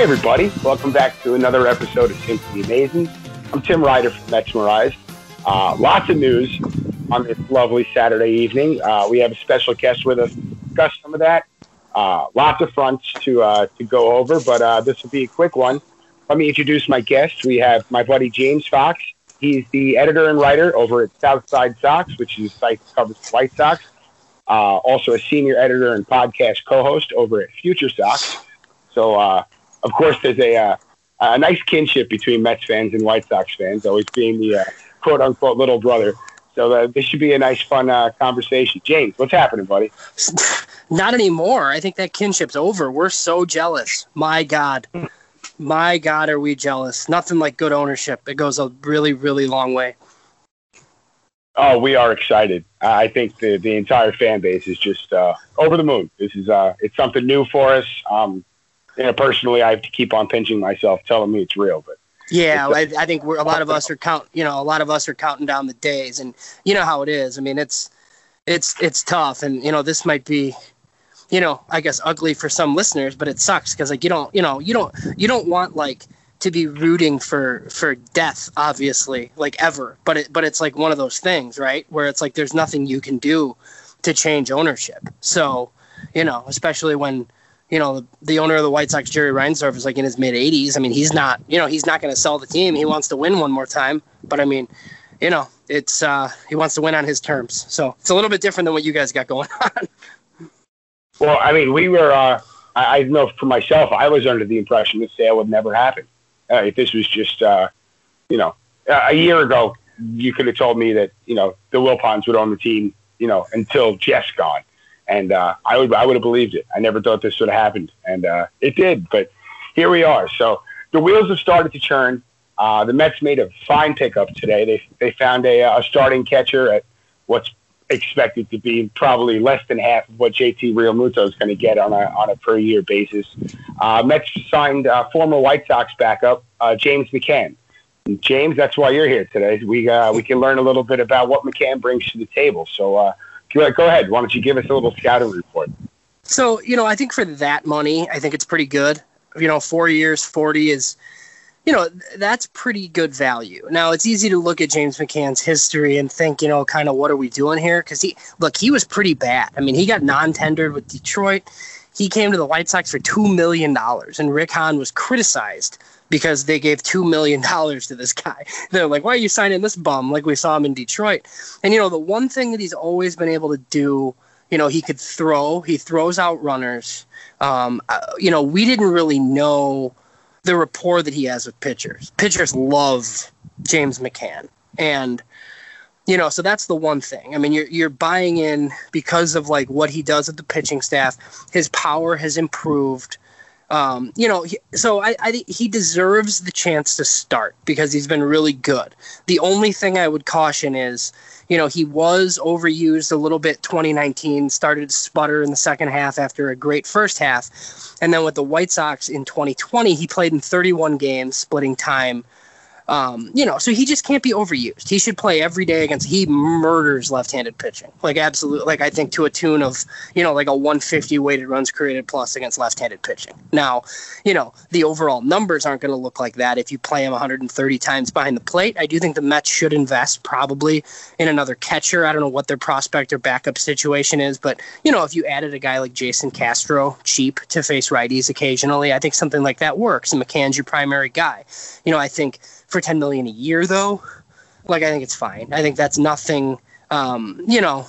Hey, everybody. Welcome back to another episode of Simply Amazing. I'm Tim Ryder from Metsmerized. Uh, lots of news on this lovely Saturday evening. Uh, we have a special guest with us to discuss some of that. Uh, lots of fronts to, uh, to go over, but uh, this will be a quick one. Let me introduce my guest. We have my buddy James Fox. He's the editor and writer over at Southside Sox, which is a site that covers White Sox. Uh, also a senior editor and podcast co-host over at Future Sox. So, of course, there's a, uh, a nice kinship between Mets fans and White Sox fans, always being the uh, quote unquote little brother. So uh, this should be a nice, fun uh, conversation. James, what's happening, buddy? Not anymore. I think that kinship's over. We're so jealous. My God. My God, are we jealous? Nothing like good ownership. It goes a really, really long way. Oh, we are excited. I think the, the entire fan base is just uh, over the moon. This is uh, it's something new for us. Um, you know, personally, I have to keep on pinching myself, telling me it's real. But yeah, I, I, think we're, a lot of us are count. You know, a lot of us are counting down the days, and you know how it is. I mean, it's it's it's tough, and you know, this might be, you know, I guess ugly for some listeners, but it sucks because like you don't, you know, you don't you don't want like to be rooting for for death obviously like ever but it but it's like one of those things right where it's like there's nothing you can do to change ownership so you know especially when you know the, owner of the White Sox Jerry Reinsdorf is like in his mid 80s I mean he's not you know he's not going to sell the team. He wants to win one more time. But I mean you know it's uh he wants to win on his terms. So it's a little bit different than what you guys got going on. Well I mean we were uh I, I know for myself I was under the impression the sale would never happen. Uh, if this was just, uh, you know, a year ago, you could have told me that, you know, the Wilpons would own the team, you know, until Jeff's gone. And uh, I would I would have believed it. I never thought this would have happened. And uh, it did. But here we are. So the wheels have started to turn. Uh, the Mets made a fine pickup today. They, they found a, a starting catcher at what's expected to be probably less than half of what JT Realmuto is going to get on a on a per year basis. Uh, Mets signed uh, former White Sox backup uh, James McCann. James, that's why you're here today. We uh, we can learn a little bit about what McCann brings to the table. So uh, go ahead. Why don't you give us a little scouting report? So you know, I think for that money, I think it's pretty good. You know, four years, forty is you know, that's pretty good value. Now, it's easy to look at James McCann's history and think, you know, kind of what are we doing here? Because he, look, he was pretty bad. I mean, he got non tendered with Detroit. He came to the White Sox for $2 million, and Rick Hahn was criticized because they gave $2 million to this guy. They're like, why are you signing this bum like we saw him in Detroit? And, you know, the one thing that he's always been able to do, you know, he could throw, he throws out runners. Um, uh, you know, we didn't really know the rapport that he has with pitchers. Pitchers love James McCann, and you know, so that's the one thing. I mean, you're you're buying in because of like what he does at the pitching staff. His power has improved. Um, you know, he, so I, I he deserves the chance to start because he's been really good. The only thing I would caution is, you know, he was overused a little bit 2019, started to sputter in the second half after a great first half. And then with the White Sox in 2020, he played in 31 games, splitting time um, you know, so he just can't be overused. He should play every day against. He murders left-handed pitching, like absolutely, like I think to a tune of you know like a 150 weighted runs created plus against left-handed pitching. Now, you know the overall numbers aren't going to look like that if you play him 130 times behind the plate. I do think the Mets should invest probably in another catcher. I don't know what their prospect or backup situation is, but you know if you added a guy like Jason Castro cheap to face righties occasionally, I think something like that works. And McCann's your primary guy. You know, I think for 10 million a year though like i think it's fine. I think that's nothing um, you know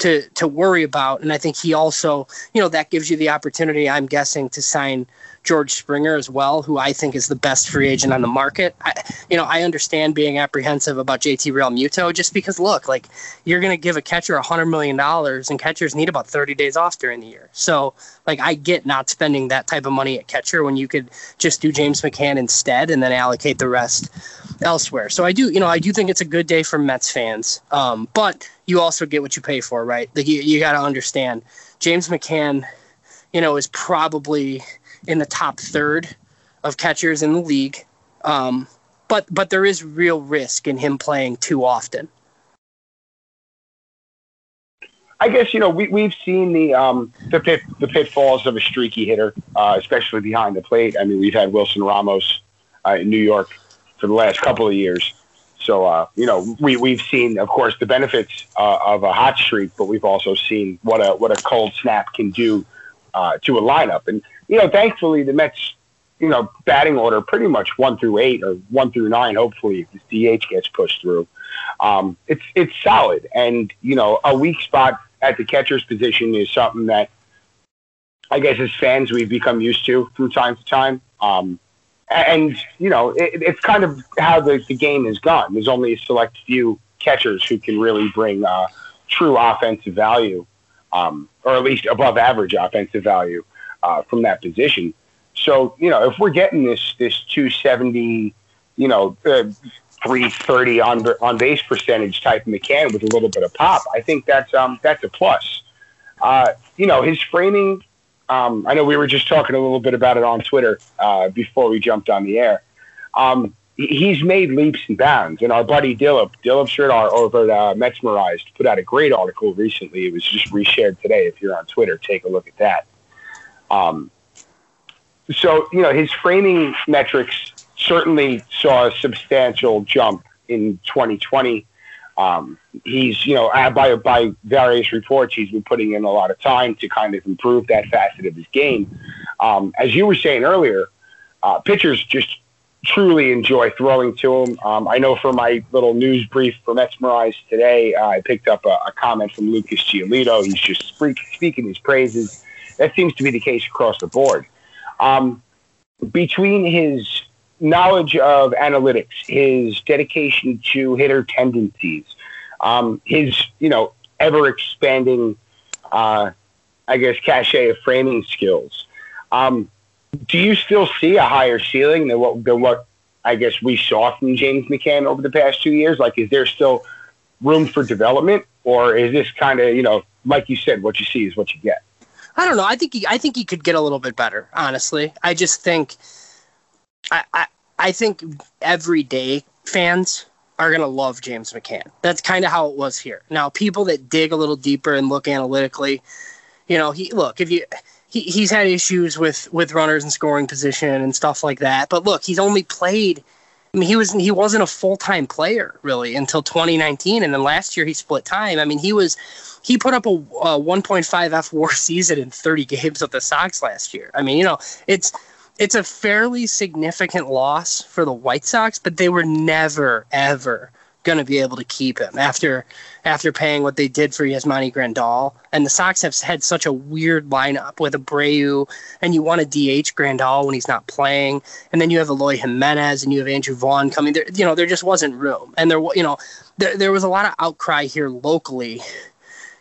to to worry about. And i think he also you know that gives you the opportunity i'm guessing to sign George Springer as well, who I think is the best free agent on the market. I, you know, I understand being apprehensive about JT Realmuto just because, look, like you're going to give a catcher a hundred million dollars, and catchers need about 30 days off during the year. So, like, I get not spending that type of money at catcher when you could just do James McCann instead and then allocate the rest elsewhere. So I do, you know, I do think it's a good day for Mets fans. Um, but you also get what you pay for, right? Like you, you got to understand, James McCann, you know, is probably in the top third of catchers in the league. Um, but but there is real risk in him playing too often. I guess you know we we've seen the um the pit the pitfalls of a streaky hitter, uh, especially behind the plate. I mean, we've had Wilson Ramos uh, in New York for the last couple of years. So uh, you know, we we've seen, of course, the benefits uh, of a hot streak, but we've also seen what a what a cold snap can do uh, to a lineup. And you know, thankfully, the Mets, you know, batting order pretty much one through eight or one through nine. Hopefully, if the DH gets pushed through, um, it's it's solid. And you know, a weak spot at the catcher's position is something that I guess as fans we've become used to from time to time. Um, and you know it, it's kind of how the, the game has gone. There's only a select few catchers who can really bring uh, true offensive value, um, or at least above average offensive value uh, from that position. So you know if we're getting this this 270, you know. Uh, 330 on on base percentage type McCann with a little bit of pop. I think that's um that's a plus. Uh, you know, his framing um, I know we were just talking a little bit about it on Twitter uh, before we jumped on the air. Um, he's made leaps and bounds, and our buddy Dilip, Dilip Sridhar over at uh, put out a great article recently. It was just reshared today. If you're on Twitter, take a look at that. Um, so, you know, his framing metrics certainly saw a substantial jump in 2020. Um, he's, you know, by by various reports, he's been putting in a lot of time to kind of improve that facet of his game. Um, as you were saying earlier, uh, pitchers just truly enjoy throwing to him. Um, I know for my little news brief for Metsmerized today, uh, I picked up a, a, comment from Lucas Giolito. He's just speak, speaking his praises. That seems to be the case across the board. Um, between his knowledge of analytics, his dedication to hitter tendencies, um, his you know ever expanding, uh, I guess, cachet of framing skills. Um, do you still see a higher ceiling than what than what I guess we saw from James McCann over the past two years? Like, is there still room for development, or is this kind of you know, like you said, what you see is what you get? I don't know. I think he, I think he could get a little bit better. Honestly, I just think I, I, I think everyday fans are to love James McCann. That's kind of how it was here. Now, people that dig a little deeper and look analytically, you know, he look if you he, he's had issues with with runners and scoring position and stuff like that. But look, he's only played. I mean, he was he wasn't a full time player really until 2019, and then last year he split time. I mean, he was he put up a, a 1.5 fWAR season in 30 games with the Sox last year. I mean, you know, it's it's a fairly significant loss for the White Sox, but they were never ever going to be able to keep him after after paying what they did for Yasmani Grandal. And the Sox have had such a weird lineup with Abreu, and you want to DH Grandal when he's not playing, and then you have Eloy Jimenez and you have Andrew Vaughn coming. There, you know, there just wasn't room, and there, you know, there, there was a lot of outcry here locally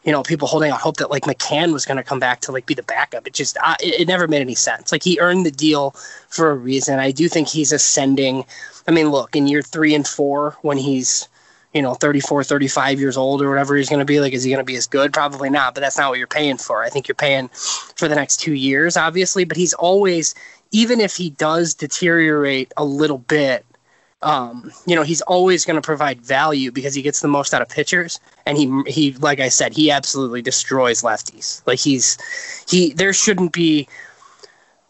you know, people holding out hope that like McCann was going to come back to like be the backup. It just uh, it, it, never made any sense. Like he earned the deal for a reason. I do think he's ascending. I mean, look, in year 3 and 4 when he's you know 34 35 years old or whatever he's going to be like is he going to be as good probably not but that's not what you're paying for i think you're paying for the next two years obviously but he's always even if he does deteriorate a little bit um, you know, he's always going to provide value because he gets the most out of pitchers, and he he like I said, he absolutely destroys lefties. Like he's he there shouldn't be,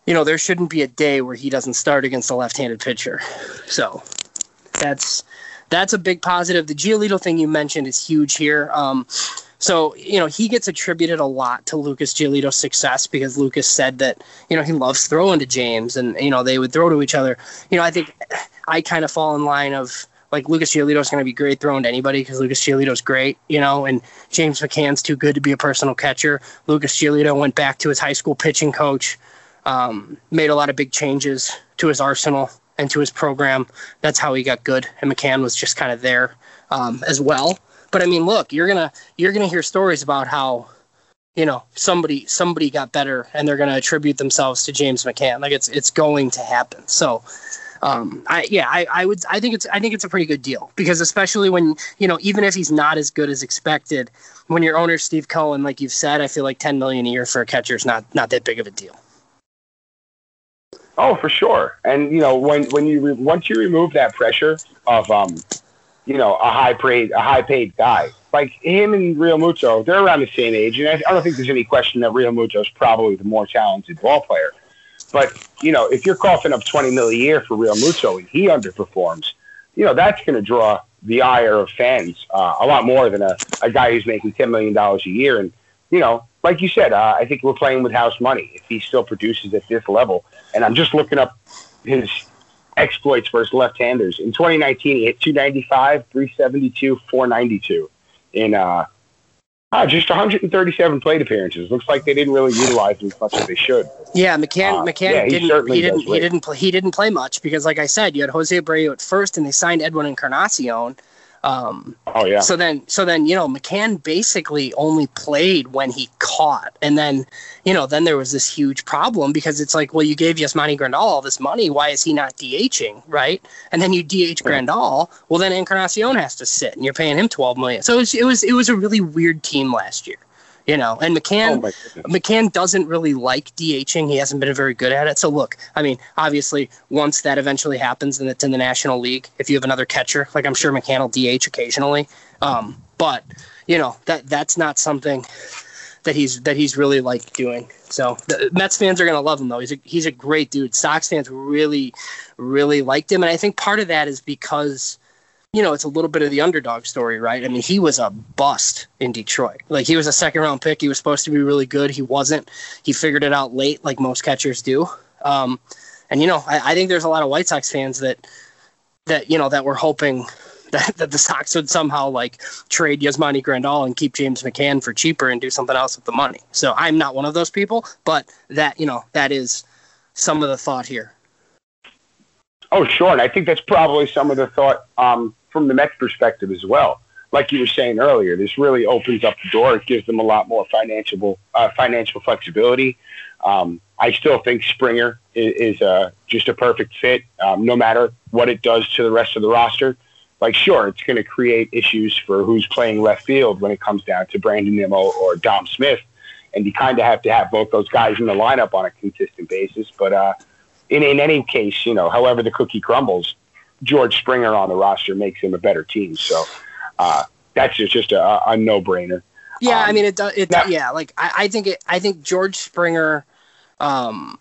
you know, there shouldn't be a day where he doesn't start against a left-handed pitcher. So that's that's a big positive. The Giolito thing you mentioned is huge here. Um, so, you know, he gets attributed a lot to Lucas Giolito's success because Lucas said that, you know, he loves throwing to James and, you know, they would throw to each other. You know, I think I kind of fall in line of like Lucas Giolito is going to be great throwing to anybody because Lucas Giolito is great, you know, and James McCann's too good to be a personal catcher. Lucas Giolito went back to his high school pitching coach, um, made a lot of big changes to his arsenal and to his program. That's how he got good, and McCann was just kind of there um, as well. But I mean, look, you're gonna you're gonna hear stories about how you know somebody somebody got better and they're gonna attribute themselves to James McCann. Like it's it's going to happen. So. Um, I yeah, I, I would I think it's I think it's a pretty good deal because especially when you know even if he's not as good as expected, when your owner Steve Cohen, like you've said, I feel like ten million a year for a catcher is not not that big of a deal. Oh, for sure. And you know when when you re- once you remove that pressure of um you know, a high paid a high paid guy. like him and Realmuto, they're around the same age, and I, I don't think there's any question that Realmuto is probably the more talented ball player. But you know, if you're coughing up 20 mil a year for Realmuto and he underperforms, you know that's going to draw the ire of fans uh, a lot more than a, a guy who's making 10 million dollars a year. And you know, like you said, uh, I think we're playing with house money if he still produces at this level. And I'm just looking up his exploits versus left-handers. In 2019, he hit 295, 372, 492 in uh, uh, just 137 plate appearances. Looks like they didn't really utilize him as much as they should. Yeah, McCann. Uh, McCann yeah, he didn't. He didn't. He didn't. Play, he didn't play much because, like I said, you had Jose Abreu at first, and they signed Edwin Encarnacion, um, oh yeah. So then, so then, you know, McCann basically only played when he caught, and then, you know, then there was this huge problem because it's like, well, you gave Yasmani Grandal all this money, why is he not DHing, right? And then you DH Grandal, well, then Encarnacion has to sit, and you're paying him twelve million. So it was, it was, it was a really weird team last year you know. And McCann, oh McCann doesn't really like DHing. He hasn't been very good at it. So look, I mean, obviously, once that eventually happens and it's in the National League, if you have another catcher, like I'm sure McCann will DH occasionally. Um, but you know that that's not something that he's that he's really like doing. So the Mets fans are gonna love him though. He's a he's a great dude. Sox fans really really liked him, and I think part of that is because you know, it's a little bit of the underdog story, right? I mean, he was a bust in Detroit. Like he was a second round pick. He was supposed to be really good. He wasn't. He figured it out late, like most catchers do. Um, and you know, I, I, think there's a lot of White Sox fans that that you know that were hoping that, that the Sox would somehow like trade Yasmani Grandal and keep James McCann for cheaper and do something else with the money. So I'm not one of those people, but that you know that is some of the thought here. Oh, sure, and I think that's probably some of the thought. Um, from the Mets perspective as well. Like you were saying earlier, this really opens up the door. It gives them a lot more financial uh, financial flexibility. Um, I still think Springer is, is uh, just a perfect fit, um, no matter what it does to the rest of the roster. Like, sure, it's going to create issues for who's playing left field when it comes down to Brandon Nimmo or Dom Smith, and you kind of have to have both those guys in the lineup on a consistent basis. But uh, in in any case, you know, however the cookie crumbles, George Springer on the roster makes him a better team. So uh, that's just, just a, a no brainer. Yeah, um, I mean it does. It now, yeah, like I, I, think it. I think George Springer, um,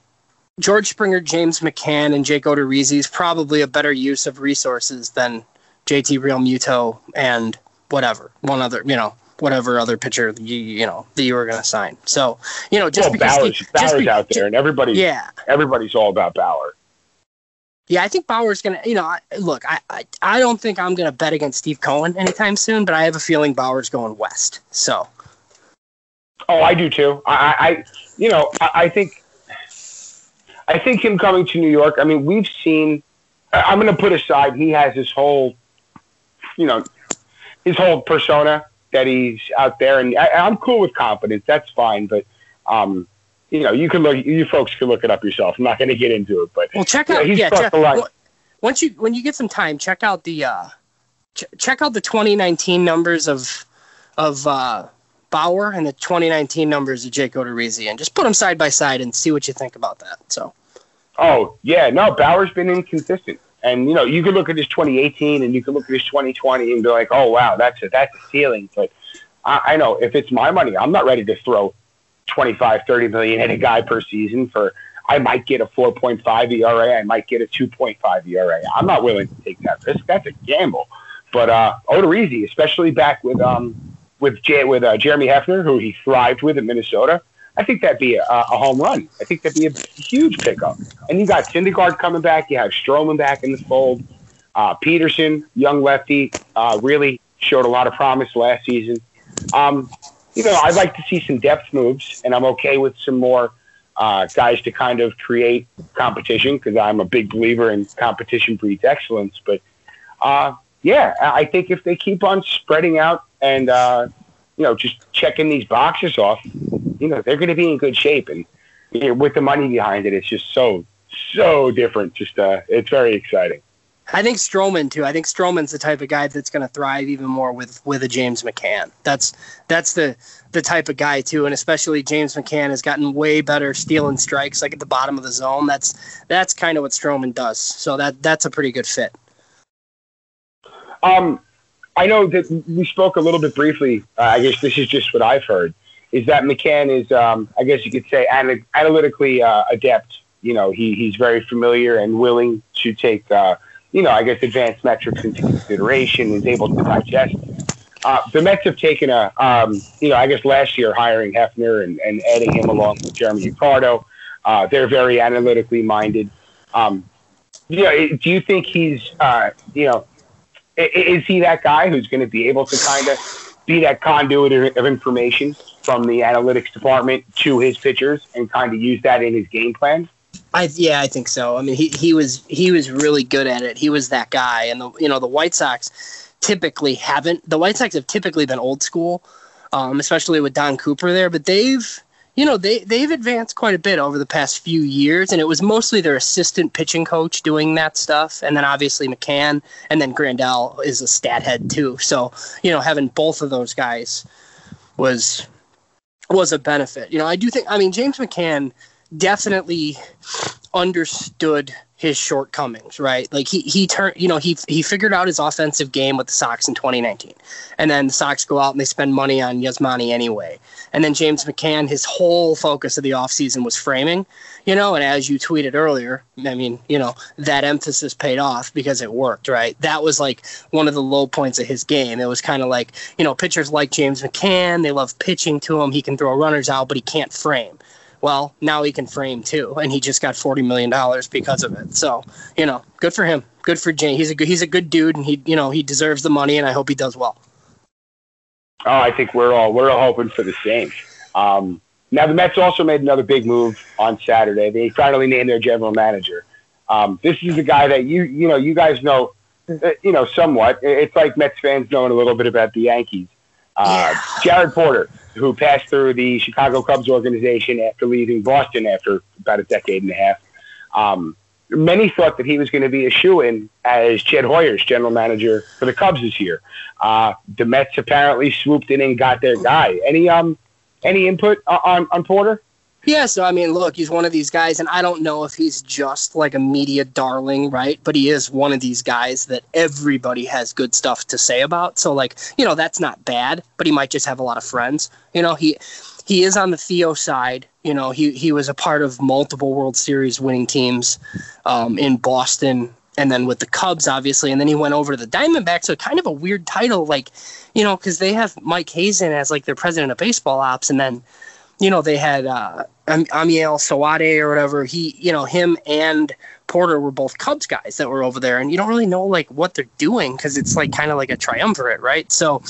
George Springer, James McCann, and Jake Odorizzi is probably a better use of resources than JT Real Realmuto and whatever one other. You know, whatever other pitcher you you know that you were going to sign. So you know, just well, because Bauer's, he, Bauer's be, out there, and everybody, yeah, everybody's all about Bauer. Yeah, I think Bauer's gonna. You know, I, look, I, I I don't think I'm gonna bet against Steve Cohen anytime soon, but I have a feeling Bauer's going west. So. Oh, I do too. I, I you know, I, I think, I think him coming to New York. I mean, we've seen. I'm going to put aside. He has his whole, you know, his whole persona that he's out there, and I, I'm cool with confidence. That's fine, but um, you know, you can look, you folks can look it up yourself. I'm not going to get into it, but well, check out, yeah, check, once you when you get some time, check out the uh, ch- check out the 2019 numbers of of uh, Bauer and the 2019 numbers of Jake Odorizzi, and just put them side by side and see what you think about that. So. Oh yeah, no, Bauer's been inconsistent, and you know you can look at his 2018 and you can look at his 2020 and be like, oh wow, that's a that's a ceiling. But I, I know if it's my money, I'm not ready to throw 25, 30 million at a guy per season for I might get a 4.5 ERA, I might get a 2.5 ERA. I'm not willing to take that risk. That's a gamble. But uh, Odorizzi, especially back with um with J- with uh, Jeremy Hefner, who he thrived with in Minnesota, I think that'd be a, a home run. I think that'd be a huge pickup. And you got Syndergaard coming back. You have Stroman back in the fold. Uh, Peterson, young lefty, uh, really showed a lot of promise last season. Um, you know, I'd like to see some depth moves, and I'm okay with some more uh, guys to kind of create competition because I'm a big believer in competition breeds excellence. But uh, yeah, I think if they keep on spreading out and uh, you know just checking these boxes off, you know, they're going to be in good shape. And you know, with the money behind it, it's just so so different. Just uh, it's very exciting. I think Stroman too. I think Stroman's the type of guy that's going to thrive even more with with a James McCann. That's that's the the type of guy too, and especially James McCann has gotten way better stealing strikes like at the bottom of the zone. That's that's kind of what Stroman does. So that that's a pretty good fit. Um, I know that we spoke a little bit briefly. Uh, I guess this is just what I've heard. Is that McCann is, um, I guess you could say, ana- analytically uh, adept. You know, he, he's very familiar and willing to take, uh, you know, I guess advanced metrics into consideration. Is able to digest. Uh, the Mets have taken a, um, you know, I guess last year hiring Hefner and, and adding him along with Jeremy Accardo. Uh, they're very analytically minded. Um, you know, do you think he's, uh, you know, is he that guy who's going to be able to kind of be that conduit of information from the analytics department to his pitchers and kind of use that in his game plan? I yeah, I think so. I mean, he, he was he was really good at it. He was that guy, and the you know the White Sox typically haven't. The White Sox have typically been old school, um, especially with Don Cooper there. But they've you know they they've advanced quite a bit over the past few years, and it was mostly their assistant pitching coach doing that stuff, and then obviously McCann, and then Grandal is a stat head too. So you know having both of those guys was was a benefit. You know I do think I mean James McCann definitely understood his shortcomings, right? Like he he turned, you know, he he figured out his offensive game with the Sox in 2019, and then the Sox go out and they spend money on Yasmani anyway, and then James McCann, his whole focus of the offseason was framing, you know, and as you tweeted earlier, I mean, you know, that emphasis paid off because it worked, right? That was like one of the low points of his game. It was kind of like, you know, pitchers like James McCann, they love pitching to him. He can throw runners out, but he can't frame well, now he can frame too, and he just got forty million dollars because of it. So you know, good for him. Good for Jane. He's a good, he's a good dude, and he you know he deserves the money, and I hope he does well. Oh, I think we're all we're all hoping for the same. Um, now the Mets also made another big move on Saturday. They finally named their general manager. Um, this is a guy that you you know you guys know uh, you know somewhat. It's like Mets fans knowing a little bit about the Yankees. Uh. Jared Porter who passed through the Chicago Cubs organization after leaving Boston after about a decade and a half. Um, many thought that he was going to be a shoe in as Jed Hoyer's general manager for the Cubs this year. Uh, the Mets apparently swooped in and got their guy. Any um any input on on Porter? Yeah, so I mean, look, he's one of these guys, and I don't know if he's just like a media darling, right? But he is one of these guys that everybody has good stuff to say about. So, like, you know, that's not bad, but he might just have a lot of friends. You know, he he is on the Theo side. You know, he he was a part of multiple World Series winning teams um, in Boston, and then with the Cubs, obviously, and then he went over to the Diamondbacks. So, kind of a weird title, like, you know, because they have Mike Hazen as like their president of baseball ops, and then you know, they had uh, Amiel Sawdaye or whatever. He, you know, him and Porter were both Cubs guys that were over there, and you don't really know like what they're doing because it's like kind of like a triumvirate, right? So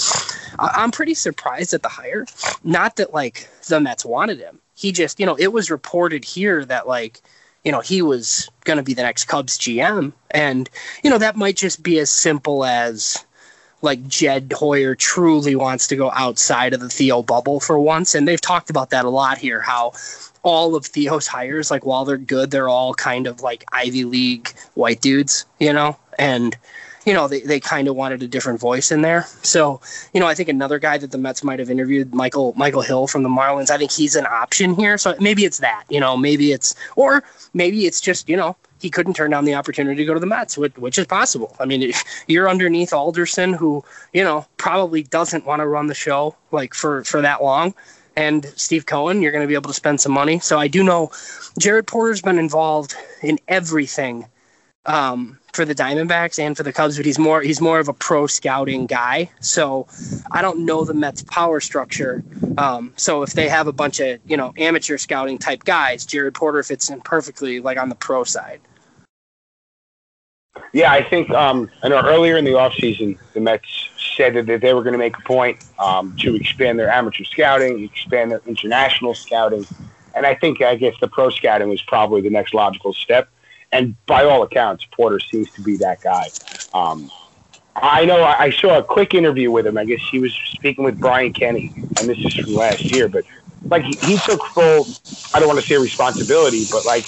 I'm pretty surprised at the hire. Not that like the Mets wanted him. He just, you know, it was reported here that like, you know, he was going to be the next Cubs GM, and you know that might just be as simple as like Jed Hoyer truly wants to go outside of the Theo bubble for once. And they've talked about that a lot here, how all of Theo's hires, like while they're good, they're all kind of like Ivy League white dudes, you know? And, you know, they, they kind of wanted a different voice in there. So, you know, I think another guy that the Mets might have interviewed, Michael Michael Hill from the Marlins, I think he's an option here. So maybe it's that, you know, maybe it's or maybe it's just, you know, he couldn't turn down the opportunity to go to the Mets, which, which is possible. I mean, you're underneath Alderson, who you know probably doesn't want to run the show like for for that long, and Steve Cohen, you're going to be able to spend some money. So I do know Jared Porter's been involved in everything um, for the Diamondbacks and for the Cubs, but he's more he's more of a pro scouting guy. So I don't know the Mets' power structure. Um, so if they have a bunch of you know amateur scouting type guys, Jared Porter fits in perfectly like on the pro side. Yeah, I think um, I know earlier in the offseason, the Mets said that they were going to make a point um, to expand their amateur scouting, expand their international scouting, and I think I guess the pro scouting was probably the next logical step. And by all accounts, Porter seems to be that guy. Um, I know I saw a quick interview with him. I guess he was speaking with Brian Kenny, and this is from last year. But like he, he took full, I don't want to say responsibility, but like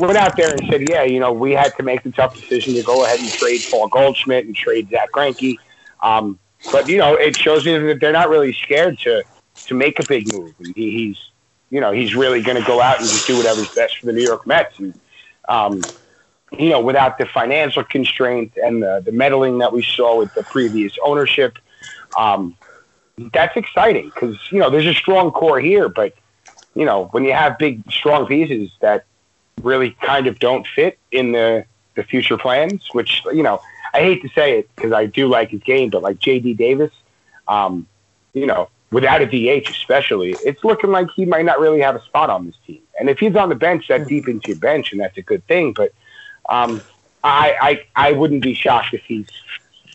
went out there and said, yeah, you know, we had to make the tough decision to go ahead and trade Paul Goldschmidt and trade Zack Greinke. Um, but you know, it shows me that they're not really scared to to make a big move. He, he's, you know, he's really going to go out and just do whatever's best for the New York Mets. And um, you know, without the financial constraint and the, the meddling that we saw with the previous ownership, um, that's exciting because, you know, there's a strong core here, but, you know, when you have big, strong pieces that really kind of don't fit in the, the future plans, which, you know, I hate to say it because I do like his game, but like JD Davis, um, you know, without a DH especially, it's looking like he might not really have a spot on this team. And if he's on the bench, that deep into your bench, and that's a good thing. But um, I, I I wouldn't be shocked if he's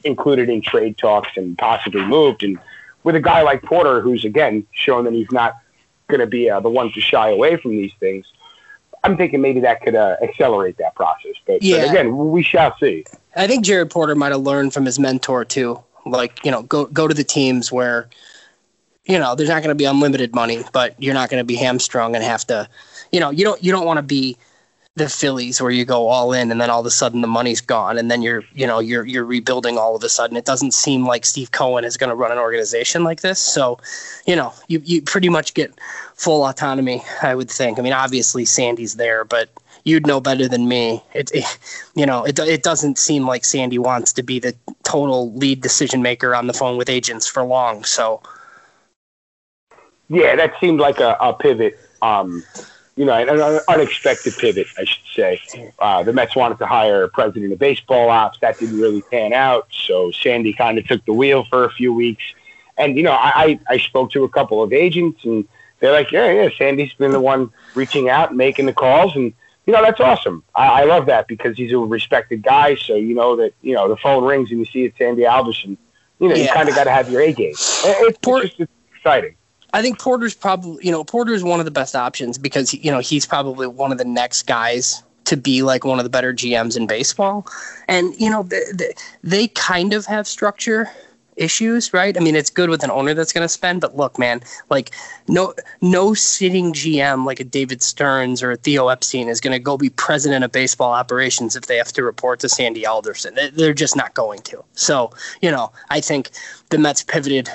included in trade talks and possibly moved. And with a guy like Porter, who's again shown that he's not going to be uh, the one to shy away from these things, I'm thinking maybe that could uh, accelerate that process. But, yeah. but again, we shall see. I think Jared Porter might have learned from his mentor too. Like you know, go go to the teams where you know there's not going to be unlimited money, but you're not going to be hamstrung and have to, you know, you don't you don't want to be the Phillies where you go all in and then all of a sudden the money's gone and then you're you know you're you're rebuilding all of a sudden. It doesn't seem like Steve Cohen is going to run an organization like this. So, you know, you you pretty much get full autonomy, I would think. I mean, obviously Sandy's there, but you'd know better than me. It, it, you know, it it doesn't seem like Sandy wants to be the total lead decision maker on the phone with agents for long. So, yeah, that seemed like a, a pivot. Um, you know, an, unexpected pivot, I should say. Uh, the Mets wanted to hire a president of baseball ops. That didn't really pan out. So Sandy kind of took the wheel for a few weeks. And, you know, I, I spoke to a couple of agents and they're like, yeah, yeah, Sandy's been the one reaching out and making the calls. And, you know, that's awesome. I, I love that because he's a respected guy. So, you know, that, you know, the phone rings and you see it's Sandy Alderson. You know, yeah. you kind of got to have your A game. It's, Poor- it's just exciting. I think Porter's probably, you know, Porter's one of the best options because, you know, he's probably one of the next guys to be like one of the better GMs in baseball. And, you know, they, they, they kind of have structure issues, right? I mean, it's good with an owner that's going to spend, but look, man, like no no sitting GM like a David Stearns or a Theo Epstein is going to go be president of baseball operations if they have to report to Sandy Alderson. They're just not going to. So, you know, I think the Mets pivoted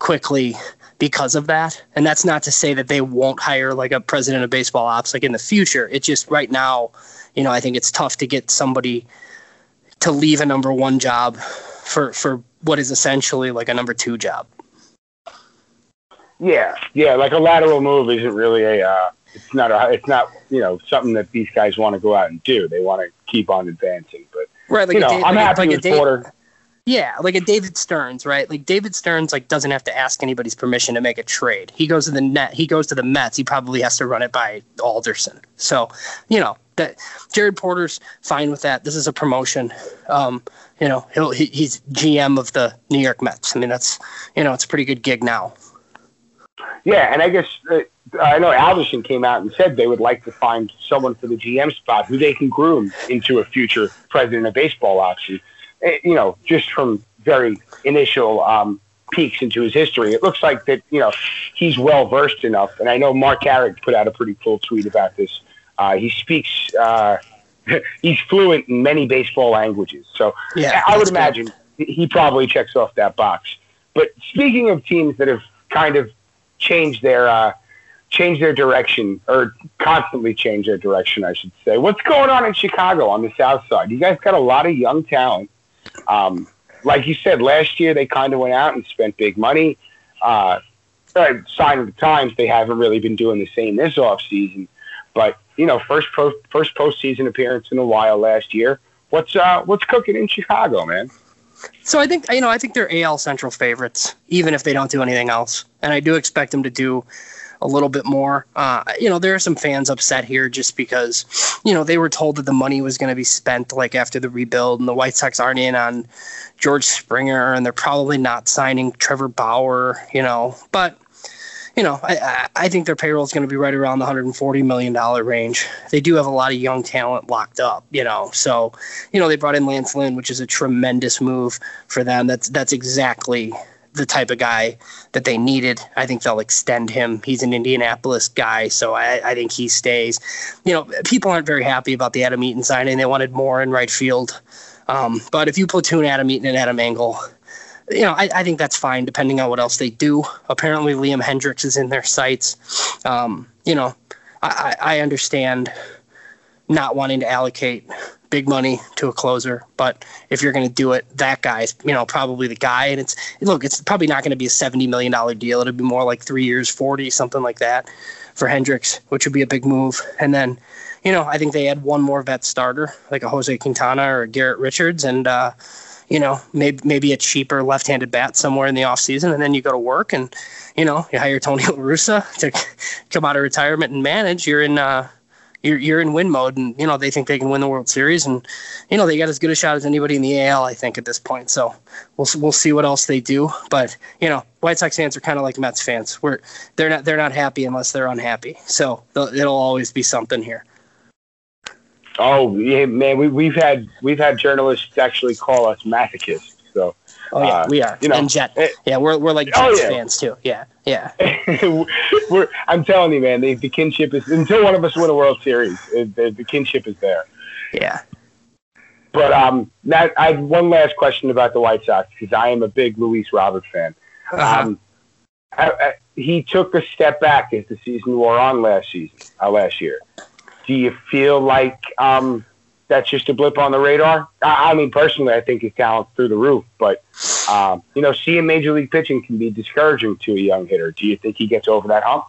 quickly because of that. And that's not to say that they won't hire like a president of baseball ops like in the future. It's just right now, you know, I think it's tough to get somebody to leave a number one job for for what is essentially like a number two job. Yeah, yeah, like a lateral move isn't really a. Uh, it's not a. It's not you know something that these guys want to go out and do. They want to keep on advancing, but right, like you know, I'm like happy like with Porter. Yeah, like a David Stearns, right? Like David Stearns, like doesn't have to ask anybody's permission to make a trade. He goes to the net. He goes to the Mets. He probably has to run it by Alderson. So, you know that Jared Porter's fine with that. This is a promotion. Um, you know, he'll he, he's GM of the New York Mets. I mean, that's you know, it's a pretty good gig now. Yeah, and I guess uh, I know Alderson came out and said they would like to find someone for the GM spot who they can groom into a future president of baseball option. Eh, you know, just from very initial um, peeks into his history, it looks like that you know he's well versed enough. And I know Mark Carig put out a pretty cool tweet about this. Uh, he speaks. Uh, he's fluent in many baseball languages, so yeah, I would imagine good. he probably checks off that box. But speaking of teams that have kind of changed their uh, change their direction or constantly change their direction, I should say. What's going on in Chicago on the South Side? You guys got a lot of young talent. Um, like you said, last year they kind of went out and spent big money. Uh, sign of the times, they haven't really been doing the same this off season. But you know, first pro, first postseason appearance in a while last year. What's uh, what's cooking in Chicago, man? So I think you know I think they're AL Central favorites, even if they don't do anything else, and I do expect them to do a little bit more. Uh, you know, there are some fans upset here just because, you know, they were told that the money was going to be spent like after the rebuild, and the White Sox aren't in on George Springer, and they're probably not signing Trevor Bauer. You know, but you know, I, I think their payroll is going to be right around the 140 million dollar range. They do have a lot of young talent locked up, you know. So, you know, they brought in Lance Lynn, which is a tremendous move for them. That's that's exactly the type of guy that they needed. I think they'll extend him. He's an Indianapolis guy, so I, I think he stays. You know, people aren't very happy about the Adam Eaton signing. They wanted more in right field. Um, but if you platoon Adam Eaton and Adam Engel, you know, I, I, think that's fine depending on what else they do. Apparently, Liam Hendriks is in their sights. Um, you know, I, I understand not wanting to allocate big money to a closer. But if you're going to do it, that guy's you know probably the guy. And it's look, it's probably not going to be a seventy million dollar deal. It'll be more like three years, forty, something like that for Hendriks, which would be a big move. And then, you know, I think they add one more vet starter, like a Jose Quintana or Garrett Richards, and uh, you know, maybe maybe a cheaper left-handed bat somewhere in the offseason, and then you go to work and, you know, you hire Tony La Russa to come out of retirement and manage. You're in uh, you're you're in win mode, and you know they think they can win the World Series, and you know they got as good a shot as anybody in the AL, I think, at this point. So we'll we'll see what else they do, but you know, White Sox fans are kind of like Mets fans. We're they're not they're not happy unless they're unhappy. So it'll always be something here. Oh yeah, man, we we've had we've had journalists actually call us masochists. So oh yeah, uh, we are. You know, and Jet, it, yeah, we're we're like oh, Jets oh, yeah. fans too. Yeah, yeah. we're I'm telling you, man, the, the kinship is until one of us win a World Series, it, the, the kinship is there. Yeah. But um, that I have one last question about the White Sox because I am a big Luis Robert fan. Uh-huh. Um, I, I, he took a step back as the season wore on last season, uh, last year do you feel like um, that's just a blip on the radar? I, I mean, personally, I think his talent through the roof, but um, you know, seeing major league pitching can be discouraging to a young hitter. Do you think he gets over that hump?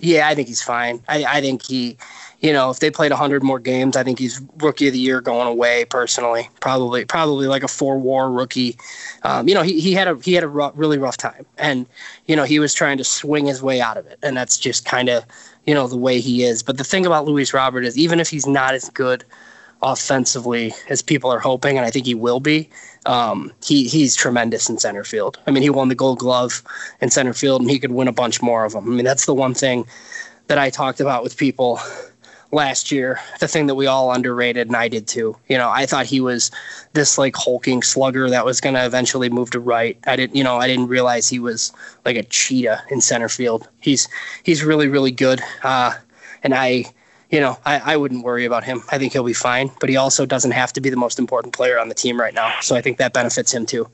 Yeah, I think he's fine. I, I think he, you know, if they played 100 more games, I think he's rookie of the year going away. Personally, probably, probably like a four WAR rookie. Um, you know, he, he had a he had a really rough time, and you know he was trying to swing his way out of it, and that's just kind of you know, the way he is. But the thing about Luis Robert is even if he's not as good offensively as people are hoping, and I think he will be, um, he he's tremendous in center field. I mean, he won the Gold Glove in center field, and he could win a bunch more of them. I mean, that's the one thing that I talked about with people last year, the thing that we all underrated, and I did too. You know, I thought he was this like hulking slugger that was going to eventually move to right. I didn't, you know, I didn't realize he was like a cheetah in center field. He's he's really really good, uh, and I. You know, I, I wouldn't worry about him. I think he'll be fine, but he also doesn't have to be the most important player on the team right now. So I think that benefits him too.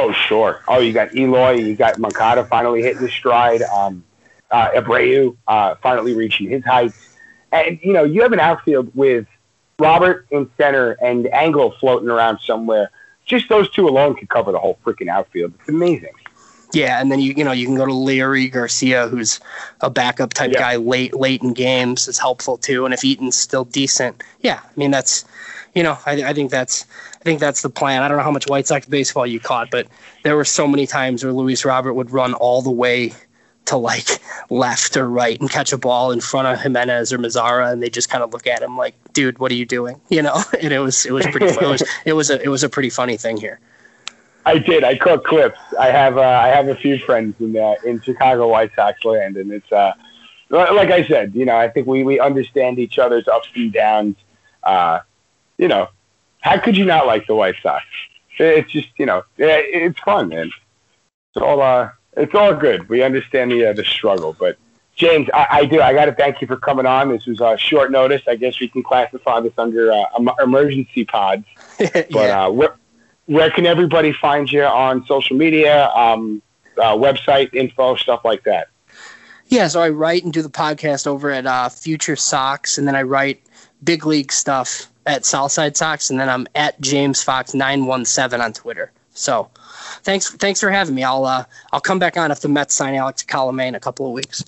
Oh, sure. Oh, you got Eloy, you got Moncada finally hitting his stride. Um, uh, Abreu uh, finally reaching his heights. And, you know, you have an outfield with Robert in center and Engel floating around somewhere. Just those two alone could cover the whole freaking outfield. It's amazing. Yeah, and then you you know you can go to Leury Garcia, who's a backup type yeah. guy late late in games is helpful too. And if Eaton's still decent, yeah, I mean that's you know I, I think that's I think that's the plan. I don't know how much White Sox baseball you caught, but there were so many times where Luis Robert would run all the way to like left or right and catch a ball in front of Jimenez or Mazara, and they just kind of look at him like, "Dude, what are you doing?" You know, and it was it was pretty it was it was a it was a pretty funny thing here. I did. I caught clips. I have uh, I have a few friends in uh, in Chicago White Sox land, and it's uh, like I said, you know, I think we we understand each other's ups and downs. Uh, you know, how could you not like the White Sox? It's just you know, it's fun, man. It's all uh, it's all good. We understand the uh, the struggle, but James, I, I do. I got to thank you for coming on. This was uh, short notice. I guess we can classify this under uh, emergency pods. But yeah. uh, where where can everybody find you on social media, um, uh, website info, stuff like that? Yeah, so I write and do the podcast over at uh, Future Sox, and then I write big league stuff at Southside Sox, and then I'm at James Fox nine one seven on Twitter. So thanks thanks for having me. I'll uh, I'll come back on if the Mets sign Alex Colomé in a couple of weeks.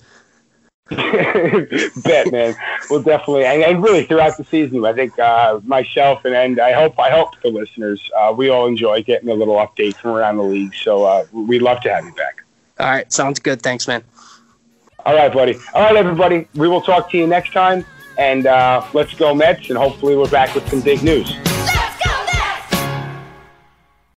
Bet, man. Well, definitely, and, and, really throughout the season, I think uh, myself and, and I hope I hope the listeners uh, we all enjoy getting a little update from around the league. So uh, we'd love to have you back. All right, sounds good. Thanks, man. All right, buddy. All right, everybody. We will talk to you next time, and uh, let's go Mets, and hopefully we're back with some big news.